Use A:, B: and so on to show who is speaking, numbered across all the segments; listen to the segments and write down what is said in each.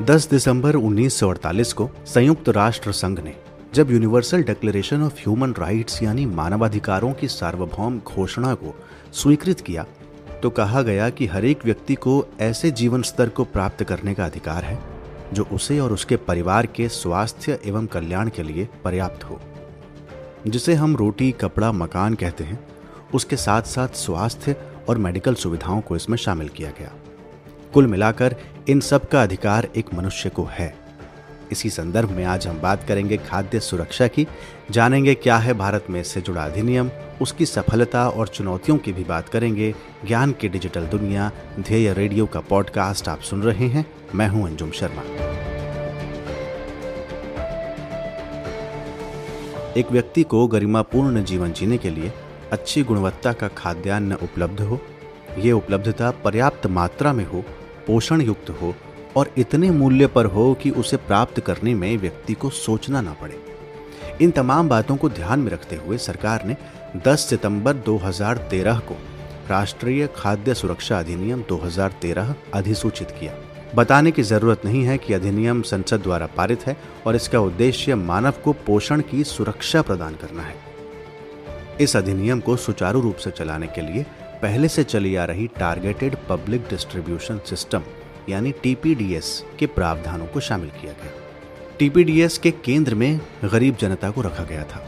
A: 10 दिसंबर 1948 को संयुक्त राष्ट्र संघ ने, जब Universal Declaration of Human Rights यानी मानवाधिकारों की सार्वभौम घोषणा को स्वीकृत किया तो कहा गया कि हर एक व्यक्ति को ऐसे जीवन स्तर को प्राप्त करने का अधिकार है, जो उसे और उसके परिवार के स्वास्थ्य एवं कल्याण के लिए पर्याप्त हो। जिसे हम रोटी, कपड़ा, मकान कहते हैं, उसके साथ साथ स्वास्थ्य और मेडिकल सुविधाओं को इसमें शामिल किया गया। कुल मिलाकर इन सब का अधिकार एक मनुष्य को है। इसी संदर्भ में आज हम बात करेंगे खाद्य सुरक्षा की, जानेंगे क्या है भारत में इससे जुड़ा अधिनियम, उसकी सफलता और चुनौतियों की भी बात करेंगे। ज्ञान की डिजिटल दुनिया, ध्येय रेडियो का पॉडकास्ट आप सुन रहे हैं। मैं हूँ अंजुम शर्मा। एक व्यक्ति को गरिमापूर्ण जीवन जीने के लिए अच्छी गुणवत्ता का खाद्यान्न उपलब्ध हो, ये उपलब्धता पर्याप्त मात्रा में हो पोषण युक्त हो और इतने मूल्य पर हो कि उसे प्राप्त करने में व्यक्ति को सोचना ना पड़े। इन तमाम बातों को ध्यान में रखते हुए सरकार ने 10 सितंबर 2013 को राष्ट्रीय खाद्य सुरक्षा अधिनियम 2013 अधिसूचित किया। बताने की ज़रूरत नहीं है कि अधिनियम संसद द्वारा पारित है और इसका उद्देश्य मानव को पोषण की सुरक्षा प्रदान करना है। इस अधिनियम को सुचारू रूप से चलाने के लिए पहले से चली आ रही टारगेटेड पब्लिक डिस्ट्रीब्यूशन सिस्टम यानी टीपीडीएस के प्रावधानों को शामिल किया गया। टीपीडीएस के केंद्र में गरीब जनता को रखा गया था।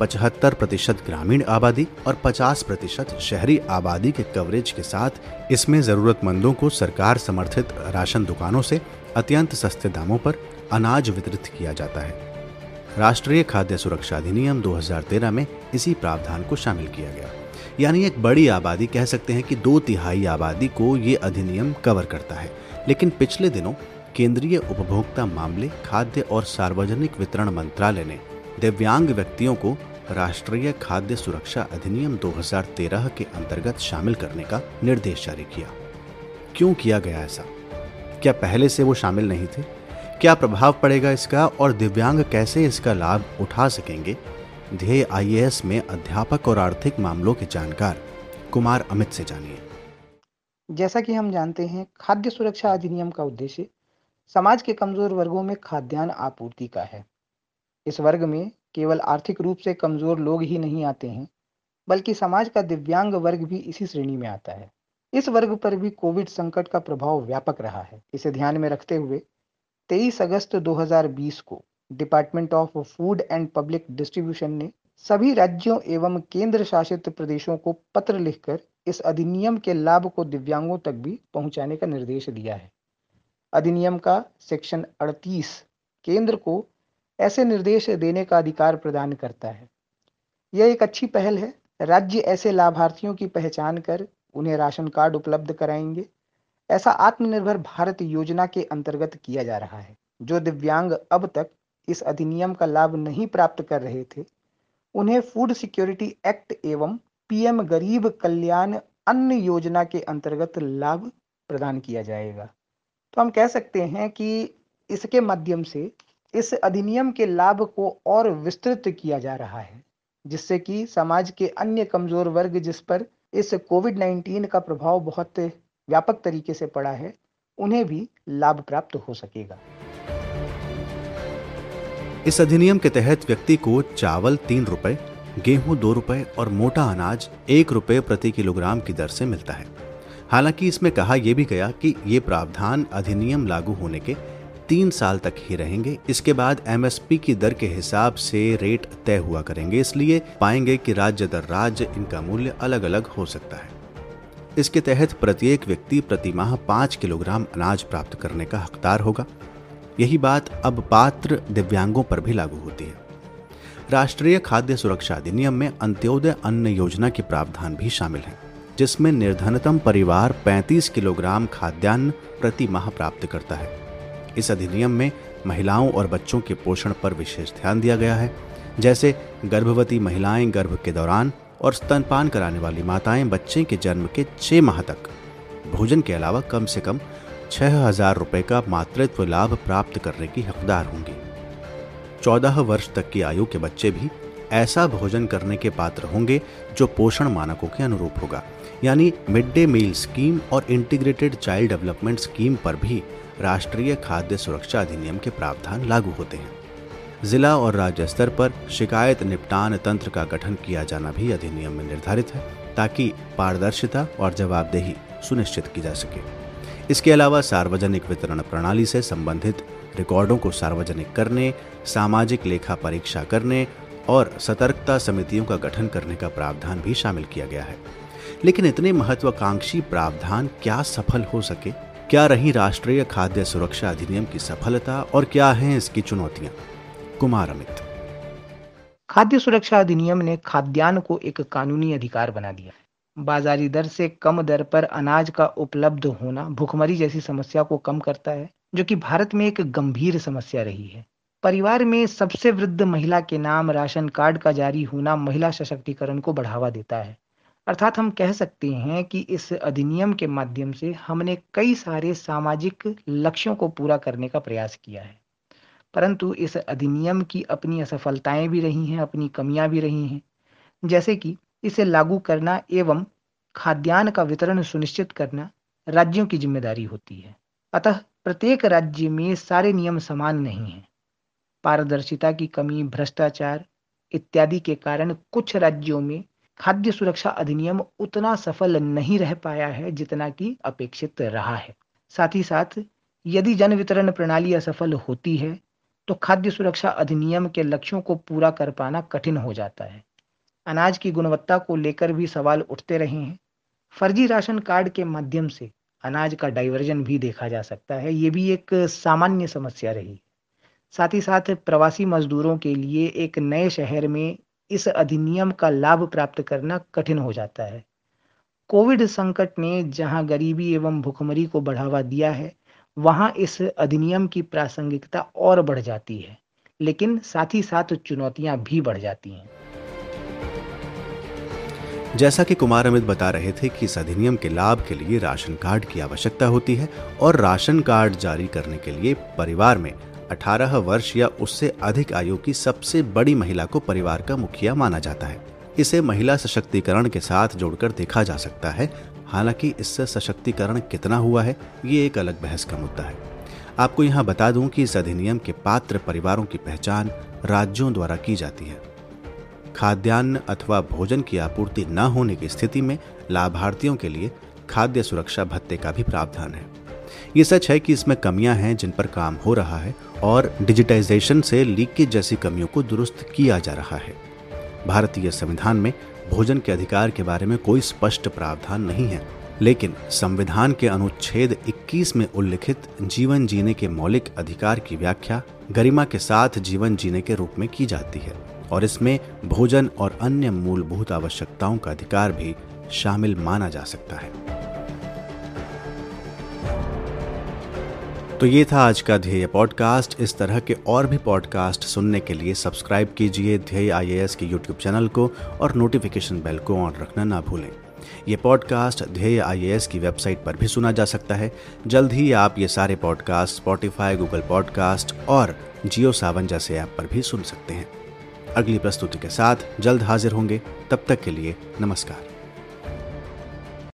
A: पचहत्तर प्रतिशत ग्रामीण आबादी और 50 प्रतिशत शहरी आबादी के कवरेज के साथ इसमें जरूरतमंदों को सरकार समर्थित राशन दुकानों से अत्यंत सस्ते दामों पर अनाज वितरित किया जाता है। राष्ट्रीय खाद्य सुरक्षा अधिनियम 2013 में इसी प्रावधान को शामिल किया गया। यानी एक बड़ी आबादी कह सकते हैं कि दो तिहाई आबादी को ये अधिनियम कवर करता है। लेकिन पिछले दिनों केंद्रीय उपभोक्ता मामले, खाद्य और सार्वजनिक वितरण मंत्रालय ने दिव्यांग व्यक्तियों को राष्ट्रीय खाद्य सुरक्षा अधिनियम 2013 के अंतर्गत शामिल करने का निर्देश जारी किया। क्यों किया गया ऐसा? क्या पहले से वो शामिल नहीं थे? क्या प्रभाव पड़ेगा इसका और दिव्यांग कैसे इसका लाभ उठा सकेंगे? ध्येय आईएएस में अध्यापक और आर्थिक मामलों के जानकार, कुमार अमित से जानिए।
B: जैसा कि हम जानते हैं, खाद्य सुरक्षा अधिनियम का उद्देश्य समाज के कमज़ोर वर्गों में खाद्यान्न आपूर्ति का है। इस वर्ग में केवल आर्थिक रूप से कमज़ोर लोग ही नहीं आते हैं, बल्कि समाज का दिव्यांग वर्ग भी इसी श्रेणी में आता है। इस वर्ग पर भी कोविड संकट का प्रभाव व्यापक रहा है। इसे ध्यान में रखते हुए 23 अगस्त 2020 को Department of Food and Public Distribution ने सभी राज्यों एवं केंद्र शासित प्रदेशों को पत्र लिखकर इस अधिनियम के लाभ को दिव्यांगों तक भी पहुँचाने का निर्देश दिया है। अधिनियम का सेक्शन 38 केंद्र को ऐसे निर्देश देने का अधिकार प्रदान करता है। यह एक अच्छी पहल है। राज्य ऐसे लाभार्थियों की पहचान कर उन्हें राशन कार्ड उपलब्ध कराएँगे। ऐसा आत्मनिर्भर भारत योजना के अंतर्गत किया जा रहा है, जो दिव्यांग अब तक इस अधिनियम का लाभ नहीं प्राप्त कर रहे थे। उन्हें फ़ूड सिक्योरिटी एक्ट एवं पीएम गरीब कल्याण अन्न योजना के अंतर्गत लाभ प्रदान किया जाएगा। तो हम कह सकते हैं कि इसके माध्यम से इस अधिनियम के लाभ को और विस्तृत किया जा रहा है, जिससे कि समाज के अन्य कमज़ोर वर्ग जिस पर इस कोविड 19 का प्रभाव बहुत व्यापक तरीके से पड़ा है, उन्हें भी लाभ प्राप्त हो सकेगा।
A: इस अधिनियम के तहत व्यक्ति को चावल तीन रुपए, गेहूँ दो रुपए और मोटा अनाज एक रुपए प्रति किलोग्राम की दर से मिलता है। हालाँकि इसमें कहा यह भी गया कि ये प्रावधान अधिनियम लागू होने के तीन साल तक ही रहेंगे। इसके बाद एमएसपी की दर के हिसाब से रेट तय हुआ करेंगे, इसलिए पाएँगे कि राज्य दर राज्य इनका मूल्य अलग अलग हो सकता है। इसके तहत प्रत्येक व्यक्ति प्रति माह पाँच किलोग्राम अनाज प्राप्त करने का हकदार होगा। यही बात अब पात्र दिव्यांगों पर भी लागू होती है। राष्ट्रीय खाद्य सुरक्षा अधिनियम में अंत्योदय अन्न योजना के प्रावधान भी शामिल हैं, जिसमें निर्धनतम परिवार 35 किलोग्राम खाद्यान्न प्रति माह प्राप्त करता है। इस अधिनियम में महिलाओं और बच्चों के पोषण पर विशेष ध्यान दिया गया है, जैसे गर्भवती महिलाएँ गर्भ के दौरान और स्तनपान कराने वाली माताएँ बच्चे के जन्म के छह माह तक, भोजन के अलावा कम से कम छह हज़ार रुपए का मातृत्व लाभ प्राप्त करने की हकदार होंगी। चौदह वर्ष तक की आयु के बच्चे भी ऐसा भोजन करने के पात्र होंगे जो पोषण मानकों के अनुरूप होगा। यानी मिड डे मील स्कीम और इंटीग्रेटेड चाइल्ड डेवलपमेंट स्कीम पर भी राष्ट्रीय खाद्य सुरक्षा अधिनियम के प्रावधान लागू होते हैं। जिला और राज्य स्तर पर शिकायत निपटान तंत्र का गठन किया जाना भी अधिनियम में निर्धारित है, ताकि पारदर्शिता और जवाबदेही सुनिश्चित की जा सके। इसके अलावा सार्वजनिक वितरण प्रणाली से संबंधित रिकॉर्डों को सार्वजनिक करने, सामाजिक लेखा परीक्षा करने और सतर्कता समितियों का गठन करने का प्रावधान भी शामिल किया गया है। लेकिन इतने महत्वाकांक्षी प्रावधान क्या सफल हो सके? क्या रही राष्ट्रीय खाद्य सुरक्षा अधिनियम की सफलता और क्या हैं इसकी चुनौतियाँ? कुमार अमित।
B: खाद्य सुरक्षा अधिनियम ने खाद्यान्न को एक कानूनी अधिकार बना दिया। बाजारी दर से कम दर पर अनाज का उपलब्ध होना भुखमरी जैसी समस्या को कम करता है, जो कि भारत में एक गंभीर समस्या रही है। परिवार में सबसे वृद्ध महिला के नाम राशन कार्ड का जारी होना महिला सशक्तिकरण को बढ़ावा देता है। अर्थात हम कह सकते हैं कि इस अधिनियम के माध्यम से हमने कई सारे सामाजिक लक्ष्यों को पूरा करने का प्रयास किया है। परंतु इस अधिनियम की अपनी असफलताएँ भी रही हैं, अपनी कमियाँ भी रही हैं। जैसे कि इसे लागू करना एवं खाद्यान्न का वितरण सुनिश्चित करना राज्यों की ज़िम्मेदारी होती है। अतः प्रत्येक राज्य में सारे नियम समान नहीं हैं। पारदर्शिता की कमी, भ्रष्टाचार इत्यादि के कारण कुछ राज्यों में खाद्य सुरक्षा अधिनियम उतना सफल नहीं रह पाया है जितना कि अपेक्षित रहा है। साथ ही साथ, यदि जन वितरण प्रणाली असफल होती है तो खाद्य सुरक्षा अधिनियम के लक्ष्यों को पूरा कर पाना कठिन हो जाता है। अनाज की गुणवत्ता को लेकर भी सवाल उठते रहे हैं। फर्जी राशन कार्ड के माध्यम से अनाज का डाइवर्जन भी देखा जा सकता है, ये भी एक सामान्य समस्या रही। साथ ही साथ प्रवासी मजदूरों के लिए एक नए शहर में इस अधिनियम का लाभ प्राप्त करना कठिन हो जाता है। कोविड संकट ने जहाँ गरीबी एवं भुखमरी को बढ़ावा दिया है, वहाँ इस अधिनियम की प्रासंगिकता और बढ़ जाती है, लेकिन साथ ही साथ चुनौतियाँ भी बढ़ जाती हैं।
A: जैसा कि कुमार अमित बता रहे थे कि इस अधिनियम के लाभ के लिए राशन कार्ड की आवश्यकता होती है और राशन कार्ड जारी करने के लिए परिवार में 18 वर्ष या उससे अधिक आयु की सबसे बड़ी महिला को परिवार का मुखिया माना जाता है। इसे महिला सशक्तिकरण के साथ जोड़कर देखा जा सकता है। हालाँकि इससे सशक्तिकरण कितना हुआ है, ये एक अलग बहस का मुद्दा है। आपको यहाँ बता दूँ कि इस अधिनियम के पात्र परिवारों की पहचान राज्यों द्वारा की जाती है। खाद्यान्न अथवा भोजन की आपूर्ति न होने की स्थिति में लाभार्थियों के लिए खाद्य सुरक्षा भत्ते का भी प्रावधान है। ये सच है कि इसमें कमियाँ हैं जिन पर काम हो रहा है और डिजिटाइजेशन से लीकेज जैसी कमियों को दुरुस्त किया जा रहा है। भारतीय संविधान में भोजन के अधिकार के बारे में कोई स्पष्ट प्रावधान नहीं है, लेकिन संविधान के अनुच्छेद 21 में उल्लिखित जीवन जीने के मौलिक अधिकार की व्याख्या गरिमा के साथ जीवन जीने के रूप में की जाती है। और इसमें भोजन और अन्य मूलभूत आवश्यकताओं का अधिकार भी शामिल माना जा सकता है। तो ये था आज का ध्येय पॉडकास्ट। इस तरह के और भी पॉडकास्ट सुनने के लिए सब्सक्राइब कीजिए ध्येय आई के यूट्यूब चैनल को और नोटिफिकेशन बेल को ऑन रखना ना भूलें। ये पॉडकास्ट ध्येय आई की वेबसाइट पर भी सुना जा सकता है। जल्द ही आप ये सारे पॉडकास्ट स्पॉटिफाई गूगल पॉडकास्ट और जियो सावन जैसे ऐप पर भी सुन सकते हैं। अगली प्रस्तुति के साथ जल्द हाजिर होंगे। तब तक के लिए नमस्कार।